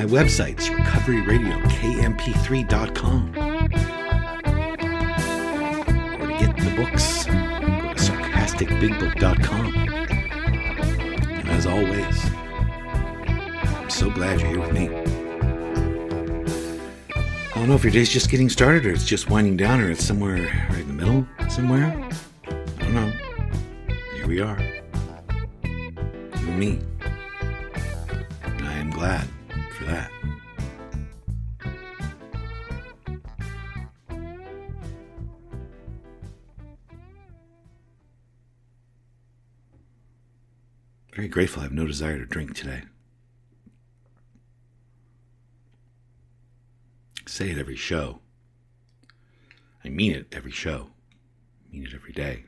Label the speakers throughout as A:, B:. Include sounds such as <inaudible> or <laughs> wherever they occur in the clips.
A: my websites, recoveryradiokmp3.com. Or to get the books, go to sarcasticbigbook.com. And as always, I'm so glad you're here with me. I don't know if your day's just getting started or it's just winding down or it's somewhere right in the middle somewhere. I don't know. Here we are. You and me. For that. Very grateful I have no desire to drink today. I say it every show. I mean it every show. I mean it every day.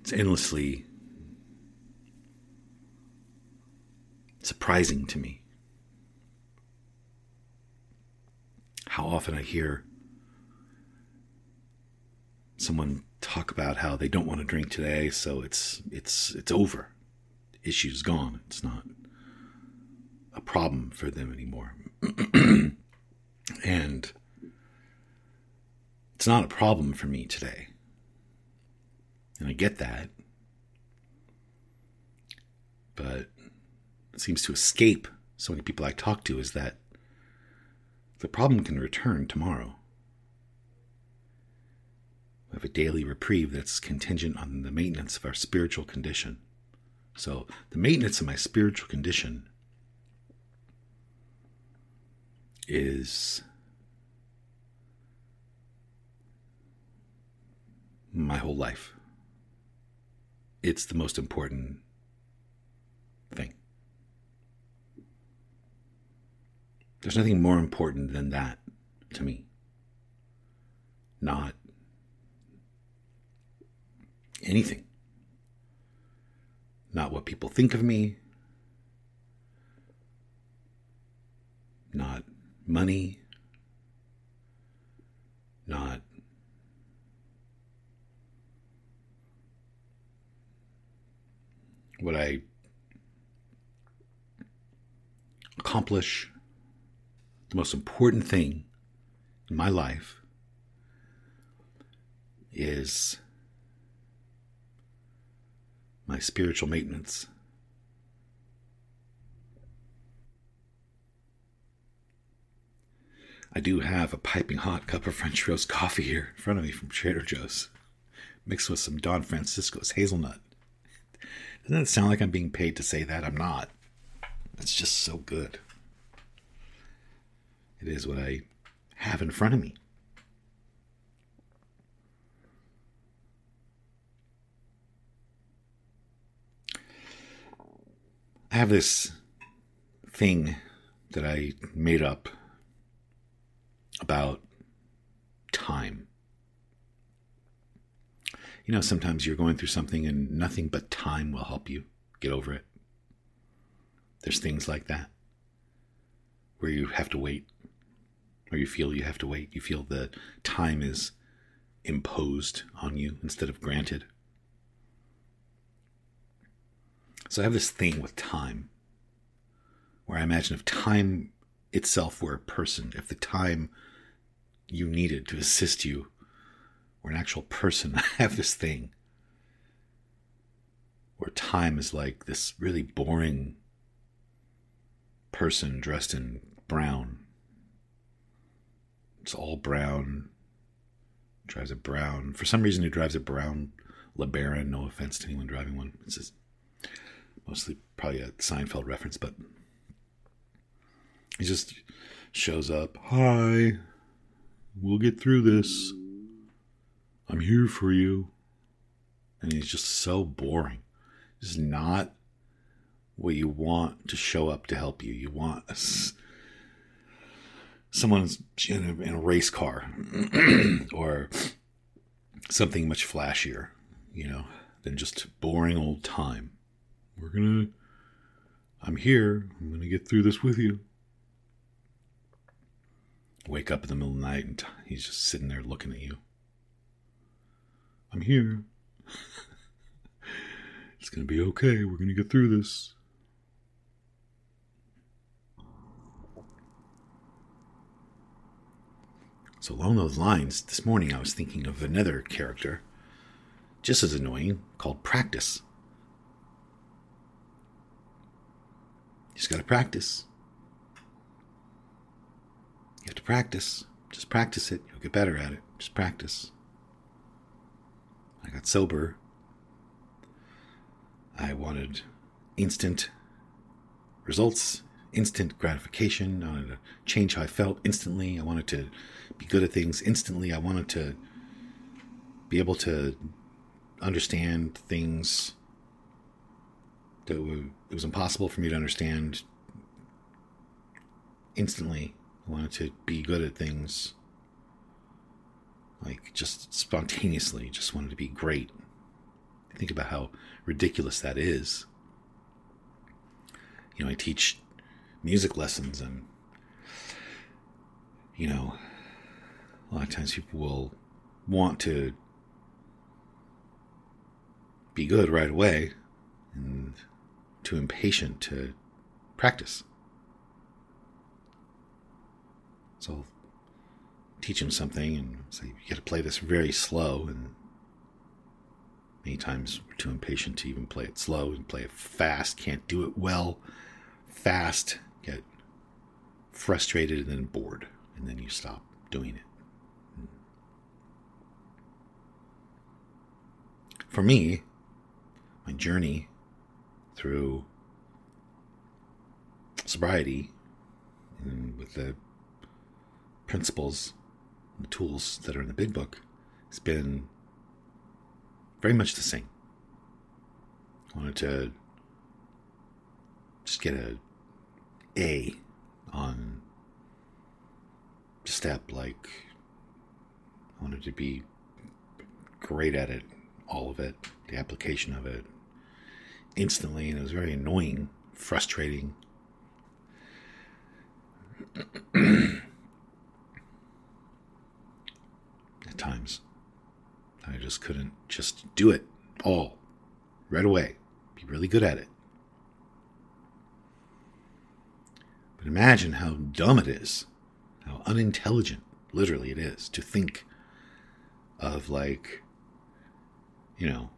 A: It's endlessly surprising to me how often I hear someone talk about how they don't want to drink today, so it's it's it's over. The issue's gone. It's not a problem for them anymore. <clears throat> and it's not a problem for me today. And I get that. But seems to escape so many people I talk to is that the problem can return tomorrow. We have a daily reprieve that's contingent on the maintenance of our spiritual condition. So, the maintenance of my spiritual condition is my whole life. It's the most important thing. There's nothing more important than that to me. Not anything. Not what people think of me. Not money. Not what I accomplish. The most important thing in my life is my spiritual maintenance. I do have a piping hot cup of French roast coffee here in front of me from Trader Joe's, mixed with some Don Francisco's hazelnut. Doesn't it sound like I'm being paid to say that? I'm not. It's just so good. It is what I have in front of me. I have this thing that I made up about time. You know, sometimes you're going through something and nothing but time will help you get over it. There's things like that where you have to wait, or you feel you have to wait. You feel that time is imposed on you instead of granted. So I have this thing with time where I imagine if time itself were a person, if the time you needed to assist you were an actual person, <laughs> I have this thing where time is like this really boring person dressed in brown. It's all brown. Drives a brown. For some reason, he drives a brown LeBaron. No offense to anyone driving one. It's just mostly probably a Seinfeld reference, but he just shows up. Hi, we'll get through this. I'm here for you. And he's just so boring. It's not what you want to show up to help you. You want a, someone's in a, in a race car <clears throat> or something much flashier, you know, than just boring old time. We're gonna. I'm here. I'm gonna get through this with you. Wake up in the middle of the night and he's just sitting there looking at you. I'm here. <laughs> it's gonna be okay. We're gonna get through this. So, along those lines, this morning I was thinking of another character, just as annoying, called Practice. Just got to practice. You have to practice. Just practice it. You'll get better at it. Just practice. I got sober. I wanted instant results, instant gratification. I wanted to change how I felt instantly. I wanted to be good at things instantly. I wanted to be able to understand things that were, it was impossible for me to understand instantly. I wanted to be good at things like just spontaneously, just wanted to be great. Think about how ridiculous that is. You know, I teach music lessons, and, you know, a lot of times people will want to be good right away and too impatient to practice. So I'll teach him something and say, you got to play this very slow. And many times we're too impatient to even play it slow and play it fast, can't do it well, fast, get frustrated and then bored. And then you stop doing it. For me, my journey through sobriety and with the principles and the tools that are in the big book has been very much the same. I wanted to just get a A on step like I wanted to be great at it, all of it, the application of it, instantly, and it was very annoying, frustrating. <clears throat> At times, I just couldn't just do it all right away, be really good at it. But imagine how dumb it is, how unintelligent, literally, it is to think of, like, you know,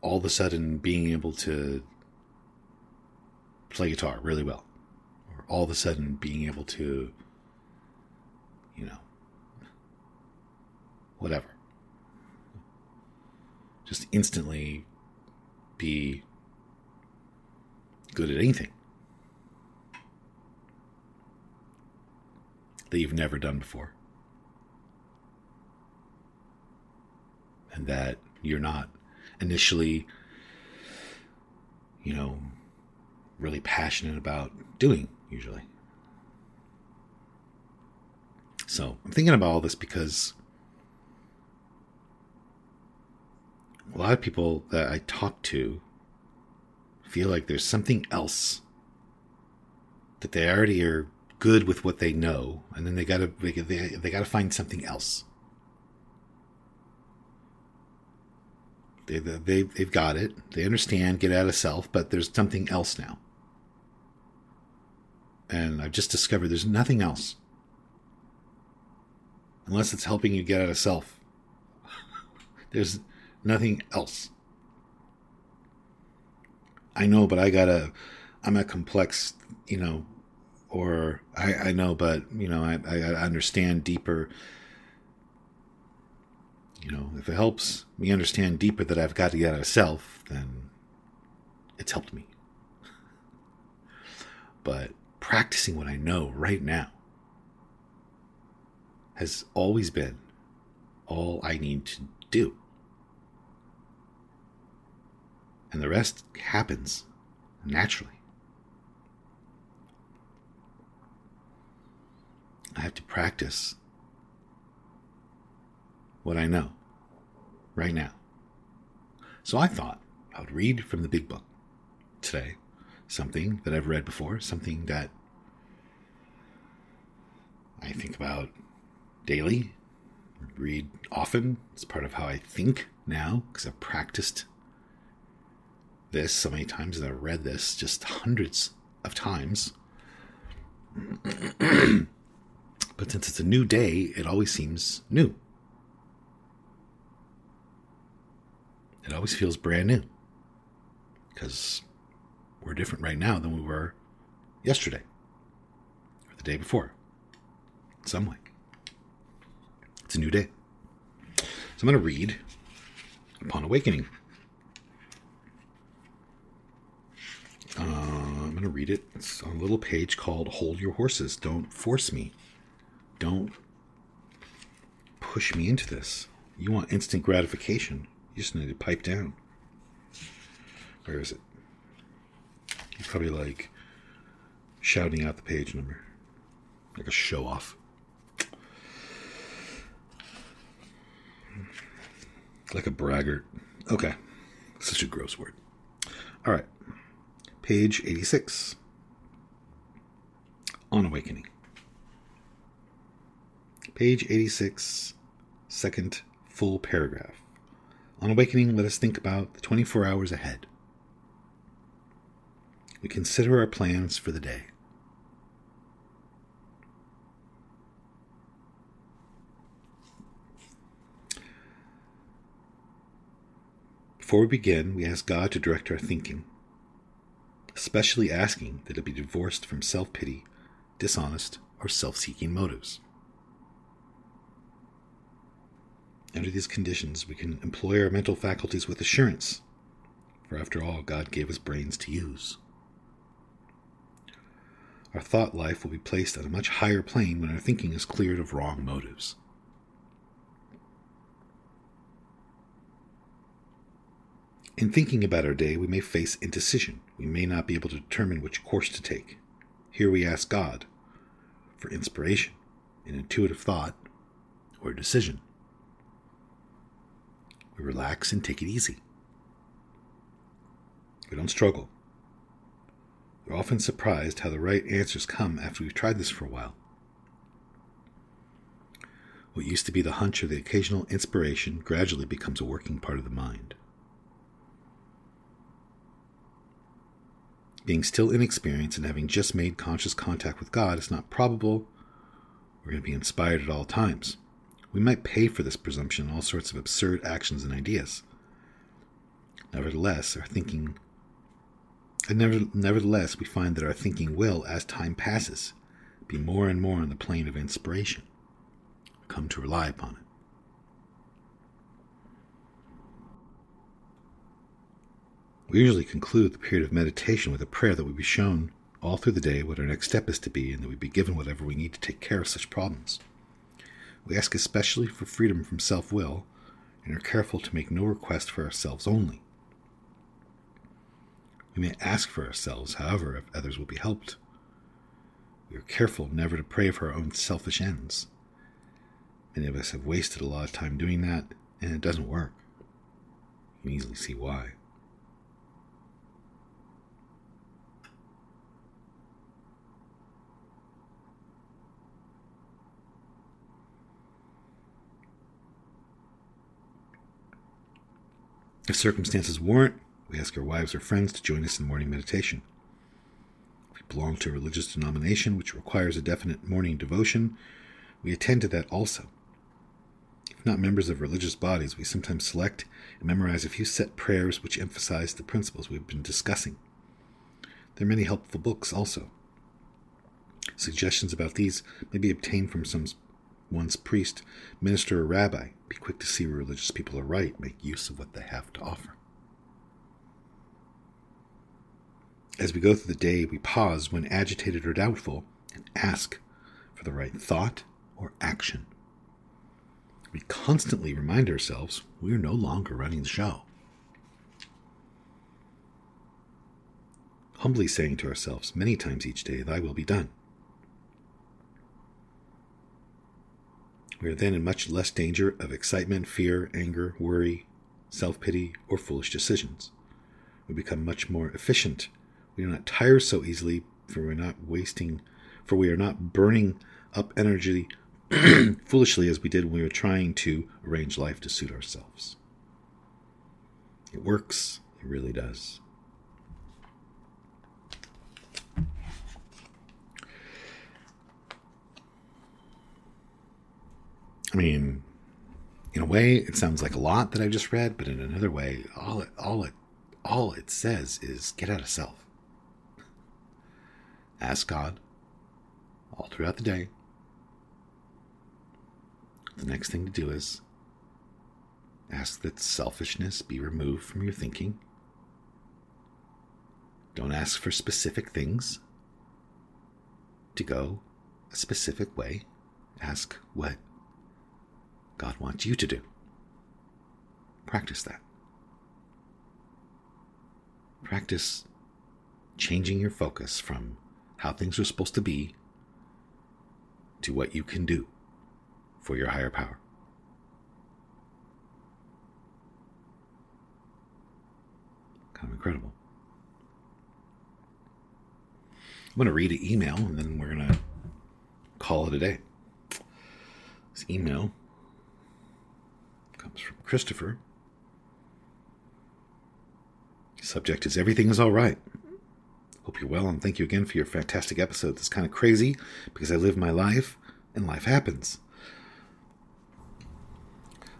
A: all of a sudden being able to play guitar really well, or all of a sudden being able to, you know, whatever. Just instantly be good at anything that you've never done before. And that you're not initially, you know, really passionate about doing, usually. So I'm thinking about all this because a lot of people that I talk to feel like there's something else that they already are good with what they know, and then they gotta they, they, gotta find something else. They, they, they've got it. They understand, get out of self, but there's something else now. And I've just discovered there's nothing else. Unless it's helping you get out of self. <laughs> there's nothing else. I know, but I gotta, I'm a complex, you know, or I, I know, but you know, I, I understand deeper. You know, if it helps me understand deeper that I've got to get out of self, then it's helped me. But practicing what I know right now has always been all I need to do. And the rest happens naturally. I have to practice what I know right now. So I thought I would read from the big book today something that I've read before, something that I think about daily, read often. It's part of how I think now because I've practiced this so many times and I've read this just hundreds of times. <clears throat> but since it's a new day, it always seems new. It always feels brand new because we're different right now than we were yesterday or the day before. In some way. It's a new day. So I'm going to read Upon Awakening. Uh, I'm going to read it. It's on a little page called Hold Your Horses. Don't force me. Don't push me into this. You want instant gratification. You just need to pipe down. Where is it? You're probably like shouting out the page number. Like a show off. Like a braggart. Okay. Such a gross word. All right. Page 86. On Awakening. Page 86, second full paragraph. On awakening, let us think about the 24 hours ahead. We consider our plans for the day. Before we begin, we ask God to direct our thinking, especially asking that it be divorced from self pity, dishonest, or self seeking motives. Under these conditions, we can employ our mental faculties with assurance, for after all, God gave us brains to use. Our thought life will be placed on a much higher plane when our thinking is cleared of wrong motives. In thinking about our day, we may face indecision. We may not be able to determine which course to take. Here we ask God for inspiration, an intuitive thought, or a decision. We relax and take it easy. We don't struggle. We're often surprised how the right answers come after we've tried this for a while. What used to be the hunch or the occasional inspiration gradually becomes a working part of the mind. Being still inexperienced and having just made conscious contact with God is not probable we're going to be inspired at all times. We might pay for this presumption in all sorts of absurd actions and ideas. Nevertheless, our thinking and never, nevertheless, we find that our thinking will, as time passes, be more and more on the plane of inspiration. Come to rely upon it. We usually conclude the period of meditation with a prayer that we be shown all through the day what our next step is to be, and that we be given whatever we need to take care of such problems. We ask especially for freedom from self will, and are careful to make no request for ourselves only. We may ask for ourselves, however, if others will be helped. We are careful never to pray for our own selfish ends. Many of us have wasted a lot of time doing that, and it doesn't work. You can easily see why. If circumstances warrant, we ask our wives or friends to join us in morning meditation. If we belong to a religious denomination which requires a definite morning devotion, we attend to that also. If not members of religious bodies, we sometimes select and memorize a few set prayers which emphasize the principles we've been discussing. There are many helpful books also. Suggestions about these may be obtained from some one's priest, minister, or rabbi. Be quick to see where religious people are right. Make use of what they have to offer. As we go through the day, we pause when agitated or doubtful and ask for the right thought or action. We constantly remind ourselves we are no longer running the show. Humbly saying to ourselves many times each day, Thy will be done. We are then in much less danger of excitement, fear, anger, worry, self pity, or foolish decisions. We become much more efficient. We do not tire so easily, for we are not wasting, for we are not burning up energy <clears throat> foolishly as we did when we were trying to arrange life to suit ourselves. It works, it really does. I mean, in a way, it sounds like a lot that I just read, but in another way, all it, all it, all it says is get out of self. Ask God all throughout the day. The next thing to do is ask that selfishness be removed from your thinking. Don't ask for specific things to go a specific way. Ask what God wants you to do. Practice that. Practice changing your focus from how things are supposed to be to what you can do for your higher power. Kind of incredible. I'm going to read an email and then we're going to call it a day. This email comes from Christopher. Subject is Everything is All Right. Hope you're well, and thank you again for your fantastic episode. It's kind of crazy because I live my life and life happens.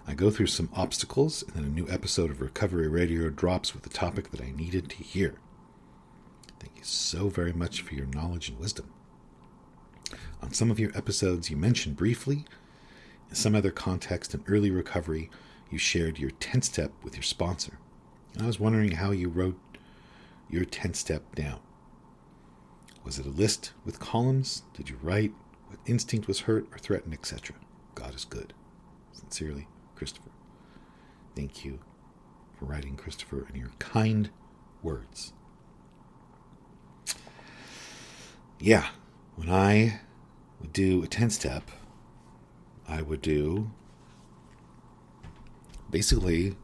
A: I go through some obstacles, and then a new episode of Recovery Radio drops with a topic that I needed to hear. Thank you so very much for your knowledge and wisdom. On some of your episodes, you mentioned briefly some other context in early recovery, you shared your 10 step with your sponsor. I was wondering how you wrote your 10 step down. Was it a list with columns? Did you write what instinct was hurt or threatened, etc.? God is good. Sincerely, Christopher. Thank you for writing, Christopher, and your kind words. Yeah, when I would do a 10 step, I would do basically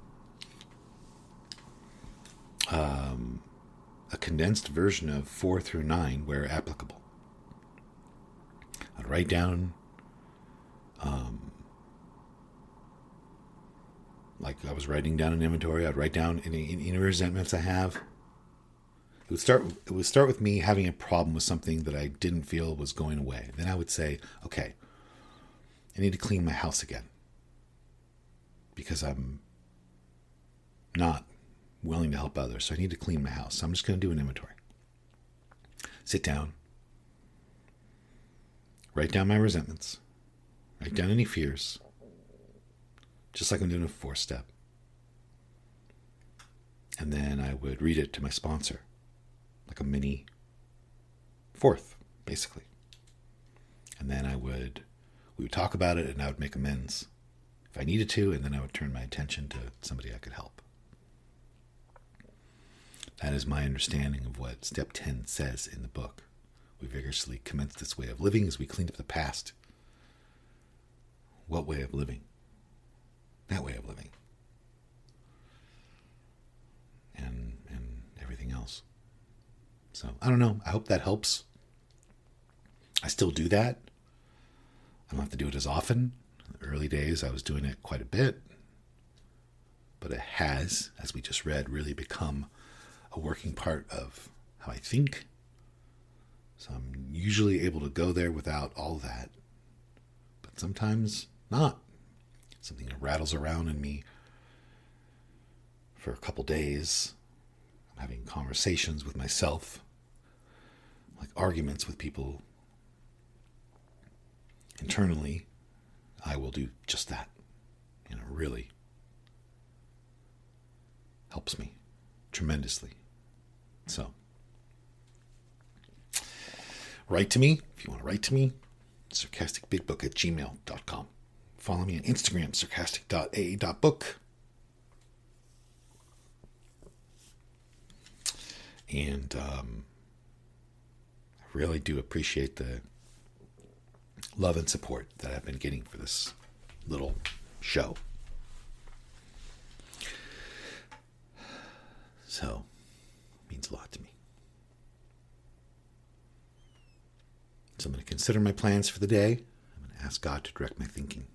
A: um, a condensed version of 4 through 9 where applicable. I'd write down, um, like I was writing down an inventory, I'd write down any, any resentments I have. It would start. It would start with me having a problem with something that I didn't feel was going away. Then I would say, "Okay, I need to clean my house again because I'm not willing to help others. So I need to clean my house. So I'm just going to do an inventory. Sit down, write down my resentments, write down any fears, just like I'm doing a four step. And then I would read it to my sponsor, like a mini fourth, basically. And then I would we would talk about it and I would make amends if I needed to, and then I would turn my attention to somebody I could help. That is my understanding of what step 10 says in the book. We vigorously commenced this way of living as we cleaned up the past. What way of living? That way of living. And and everything else. So I don't know. I hope that helps. I still do that. I don't have to do it as often. In the early days, I was doing it quite a bit. But it has, as we just read, really become a working part of how I think. So I'm usually able to go there without all that. But sometimes not. Something rattles around in me for a couple days. I'm having conversations with myself like arguments with people internally, I will do just that. And it really helps me tremendously. So, write to me if you want to write to me, sarcasticbigbook at gmail.com. Follow me on Instagram, sarcastic.a.book. And um, I really do appreciate the love and support that I've been getting for this little show. So, it means a lot to me. So I'm going to consider my plans for the day. I'm going to ask God to direct my thinking.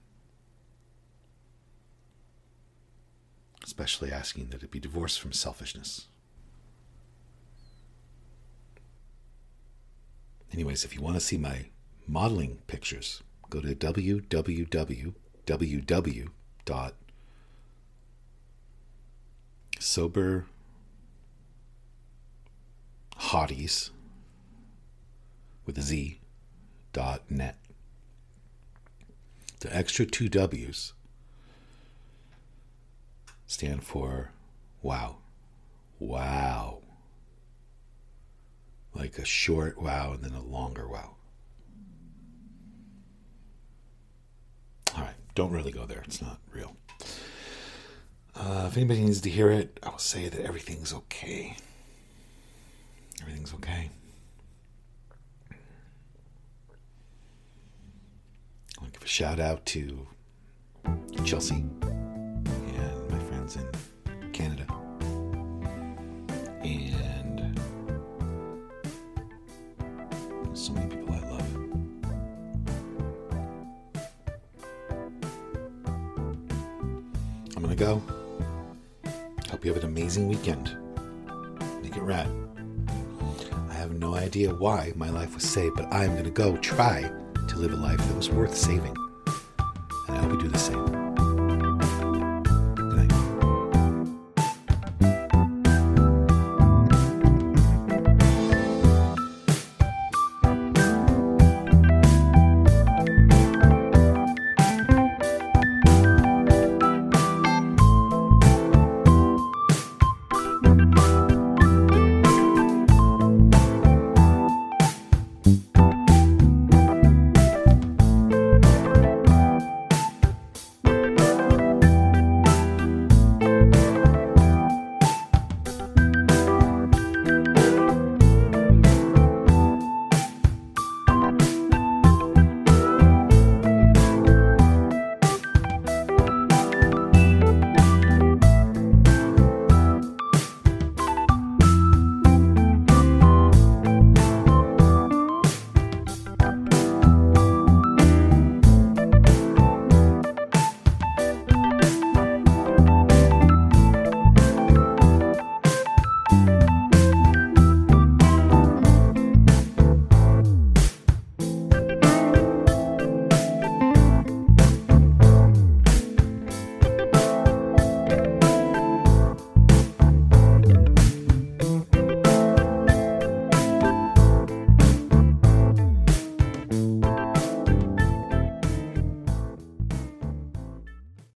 A: Especially asking that it be divorced from selfishness. Anyways, if you want to see my modeling pictures, go to www.sober hotties with a Z dot net. The extra two W's stand for wow. Wow. Like a short wow and then a longer wow. All right, don't really go there. It's not real. Uh, if anybody needs to hear it, I will say that everything's okay. Everything's okay. I want to give a shout out to Chelsea and my friends in Canada. Amazing weekend. Make it rad I have no idea why my life was saved, but I'm going to go try to live a life that was worth saving. And I hope you do the same.